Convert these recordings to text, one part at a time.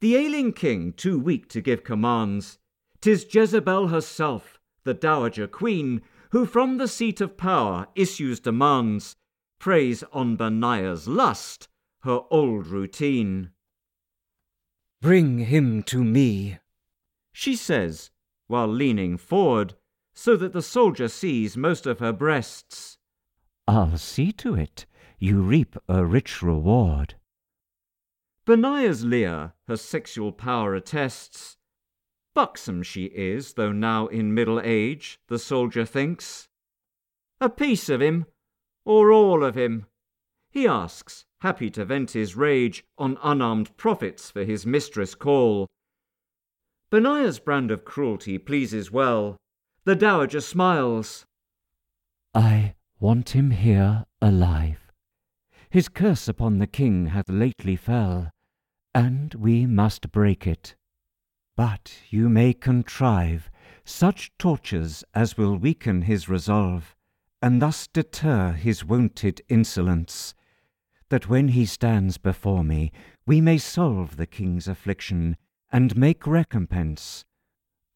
The ailing king too weak to give commands. 'Tis Jezebel herself, the dowager queen, Who from the seat of power issues demands, Preys on Benaiah's lust, her old routine. Bring him to me, she says, while leaning forward, so that the soldier sees most of her breasts. I'll see to it you reap a rich reward. Benaiah's Leah her sexual power attests. Buxom she is, though now in middle age, the soldier thinks. A piece of him, or all of him? He asks, happy to vent his rage on unarmed prophets for his mistress' call. Benaiah's brand of cruelty pleases well. The dowager smiles. I want him here alive. His curse upon the king hath lately fell, and we must break it. But you may contrive such tortures as will weaken his resolve, and thus deter his wonted insolence, that when he stands before me we may solve the king's affliction and make recompense.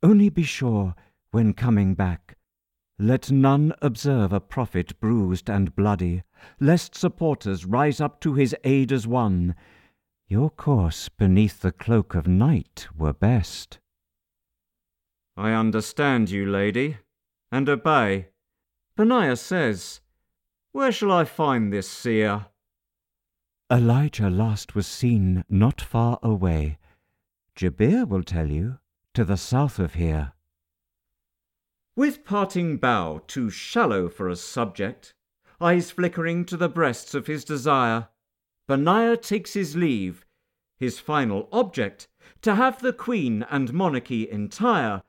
Only be sure, when coming back, let none observe a prophet bruised and bloody, lest supporters rise up to his aid as one. Your course beneath the cloak of night were best. I understand you, lady, and obey. Benaiah says, Where shall I find this seer? Elijah last was seen not far away. Gibeah will tell you, to the south of here. With parting bow too shallow for a subject, eyes flickering to the breasts of his desire, Benaiah takes his leave, his final object to have the queen and monarchy entire